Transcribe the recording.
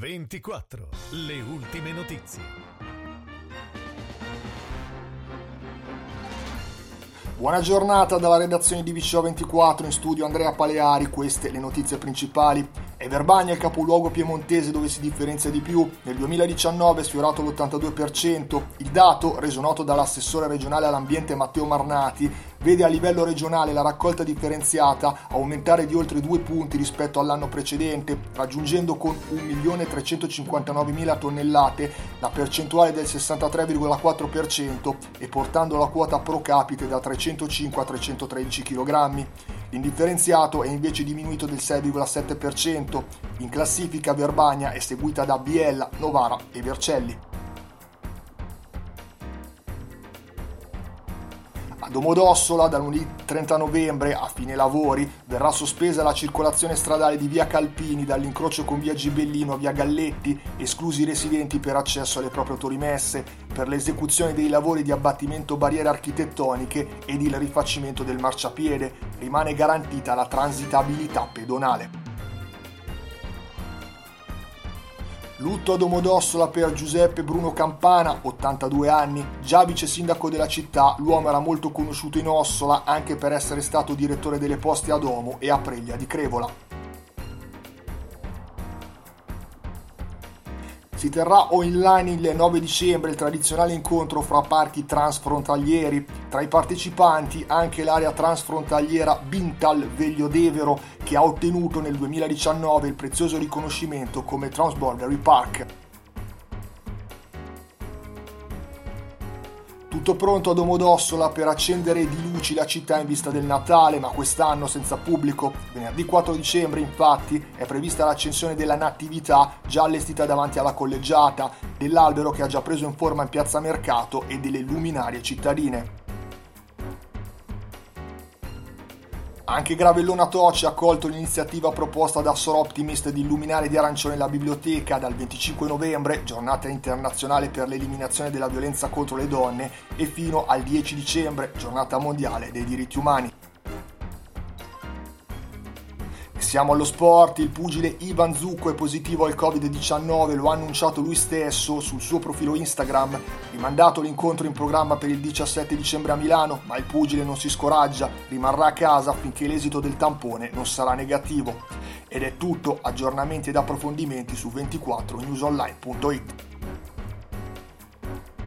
24. Le ultime notizie. Buona giornata dalla redazione di VCO24 in studio Andrea Paleari, queste le notizie principali. È Verbagna il capoluogo piemontese dove si differenzia di più. Nel 2019 è sfiorato l'82%. Il dato, reso noto dall'assessore regionale all'ambiente Matteo Marnati, vede a livello regionale la raccolta differenziata aumentare di oltre due punti rispetto all'anno precedente, raggiungendo con 1.359.000 tonnellate la percentuale del 63,4% e portando la quota pro capite da 305 a 313 kg. L'indifferenziato è invece diminuito del 6,7%. In classifica Verbagna è seguita da Biella, Novara e Vercelli. Domodossola, da lunedì 30 novembre a fine lavori, verrà sospesa la circolazione stradale di via Calpini dall'incrocio con via Gibellino a via Galletti, esclusi i residenti per accesso alle proprie autorimesse, per l'esecuzione dei lavori di abbattimento barriere architettoniche ed il rifacimento del marciapiede. Rimane garantita la transitabilità pedonale. Lutto a Domodossola per Giuseppe Bruno Campana, 82 anni, già vice sindaco della città, l'uomo era molto conosciuto in Ossola anche per essere stato direttore delle poste a Domo e a Preglia di Crevola. Si terrà online il 9 dicembre il tradizionale incontro fra parchi transfrontalieri. Tra i partecipanti anche l'area transfrontaliera Bintal Veglio Devero che ha ottenuto nel 2019 il prezioso riconoscimento come Transbordery Park. Tutto pronto a Domodossola per accendere di luci la città in vista del Natale, ma quest'anno senza pubblico. Venerdì 4 dicembre, infatti, è prevista l'accensione della Natività già allestita davanti alla collegiata, dell'albero che ha già preso in forma in piazza Mercato e delle luminarie cittadine. Anche Gravellona Toci ha accolto l'iniziativa proposta da Sor Optimist di illuminare di arancione la biblioteca dal 25 novembre, giornata internazionale per l'eliminazione della violenza contro le donne, e fino al 10 dicembre, giornata mondiale dei diritti umani. Siamo allo sport, il pugile Ivan Zucco è positivo al Covid-19, lo ha annunciato lui stesso sul suo profilo Instagram, rimandato l'incontro in programma per il 17 dicembre a Milano, ma il pugile non si scoraggia, rimarrà a casa finché l'esito del tampone non sarà negativo. Ed è tutto, aggiornamenti ed approfondimenti su 24newsonline.it.